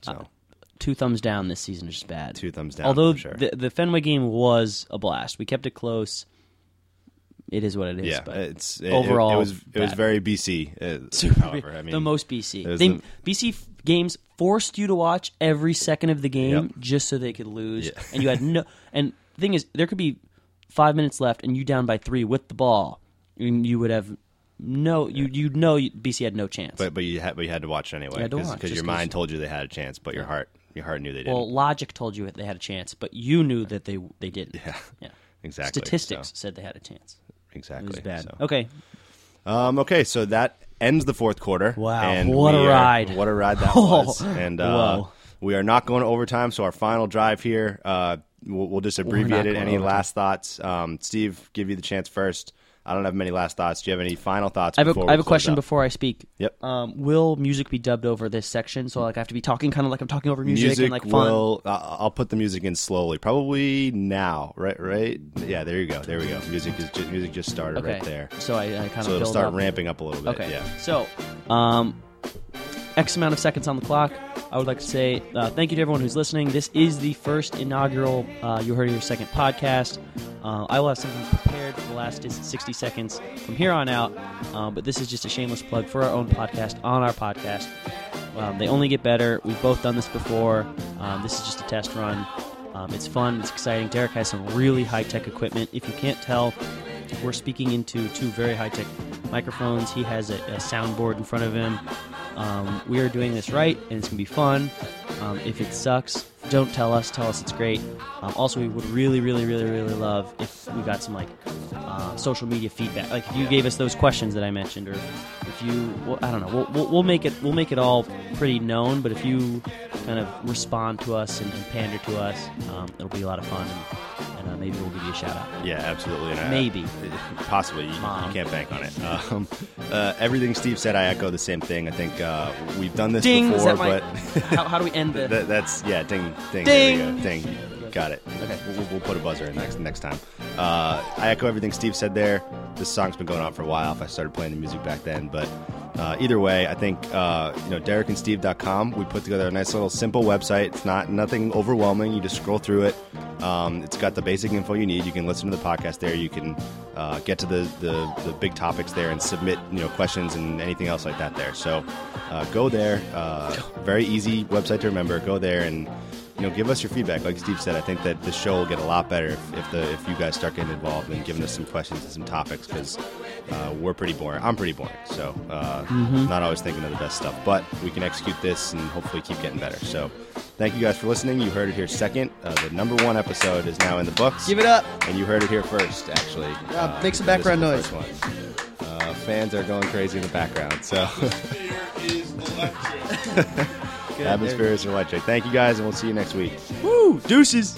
So Two thumbs down this season is just bad. Two thumbs down, Although for sure. the the Fenway game was a blast. We kept it close. It is what it is. yeah, but it's it, overall it, was it was very BC. Uh, Super however, I mean, the most BC. They, the- BC f- games forced you to watch every second of the game Yep. just so they could lose, Yeah. and you had no. And the thing is, there could be five minutes left, and you down by three with the ball, and you would have no. You you know BC had no chance. But but you had but you had to watch it anyway You had to because your mind told you they had a chance, but your heart your heart knew they didn't. well, logic told you they had a chance, but you knew that they they didn't. Yeah. yeah. Exactly, Statistics so- said they had a chance. exactly. It was bad. so. Okay, Um, okay, so that ends the fourth quarter. Wow, and what a are- ride. What a ride that Oh, was! And uh, we are not going to overtime. So our final drive here, uh, we'll, we'll just abbreviate it. Any overtime. last thoughts? Um, Steve, give you the chance first. I don't have many last thoughts. Do you have any final thoughts? I have a, before I have a question before I speak. Yep. Um, will music be dubbed over this section? So like I have to be talking kind of like I'm talking over music, and like fun. will. Uh, I'll put the music in slowly. Probably now. Right. Right. Yeah. There you go. There we go. Music is just, music just started Okay. right there. So I, I kind of So it'll start up. ramping up a little bit. Okay. Yeah. So, um, X amount of seconds on the clock. I would like to say uh, thank you to everyone who's listening. This is the first inaugural uh, You Heard Your Second podcast. Uh, I will have something prepared for the last 60 seconds from here on out, um, but this is just a shameless plug for our own podcast on our podcast. Um, they only get better. We've both done this before. Um, this is just a test run. Um, it's fun. It's exciting. Derek has some really high tech equipment. If you can't tell, we're speaking into two very high tech microphones. He has a, a soundboard in front of him. Um, we are doing this right, and it's gonna be fun. Um, if it sucks, don't tell us. Tell us it's great. Um, also, we would really, really, really, really love if we got some like uh, social media feedback. Like if you gave us those questions that I mentioned, or if you, well, I don't know, we'll, we'll, we'll make it we'll make it all pretty known. But if you kind of respond to us and, and pander to us, um, it'll be a lot of fun, and uh, maybe we'll give you a shout out. Yeah, absolutely. And I- Maybe. possibly. You, you can't bank on it. Um, uh, everything Steve said, I echo the same thing. I think uh, we've done this Ding! Before, but how, how do we end the? that, that's yeah, ding, ding, there we Ding! go, ding. Got it. Okay. we'll, we'll put a buzzer in next next time. Uh, I echo everything Steve said there. This song's been going on for a while. If I started playing the music back then, but uh, either way, I think uh, you know DerekandSteve.com. We put together a nice little simple website. It's not nothing overwhelming. You just scroll through it. Um, it's got the basic info you need. You can listen to the podcast there. You can uh, get to the, the the big topics there and submit you know questions and anything else like that there. So uh, go there. Uh, very easy website to remember. Go there and you know, give us your feedback. Like Steve said, I think that the show will get a lot better if, if the if you guys start getting involved and giving us some questions and some topics because uh, we're pretty boring. I'm pretty boring, so uh, not always thinking of the best stuff. But we can execute this and hopefully keep getting better. So, thank you guys for listening. You heard it here second. Uh, the number one episode is now in the books. Give it up. And you heard it here first, actually. Yeah, make some background noise. Uh, fans are going crazy in the background. So, atmosphere is electric. Thank you guys, and we'll see you next week. Woo! Deuces.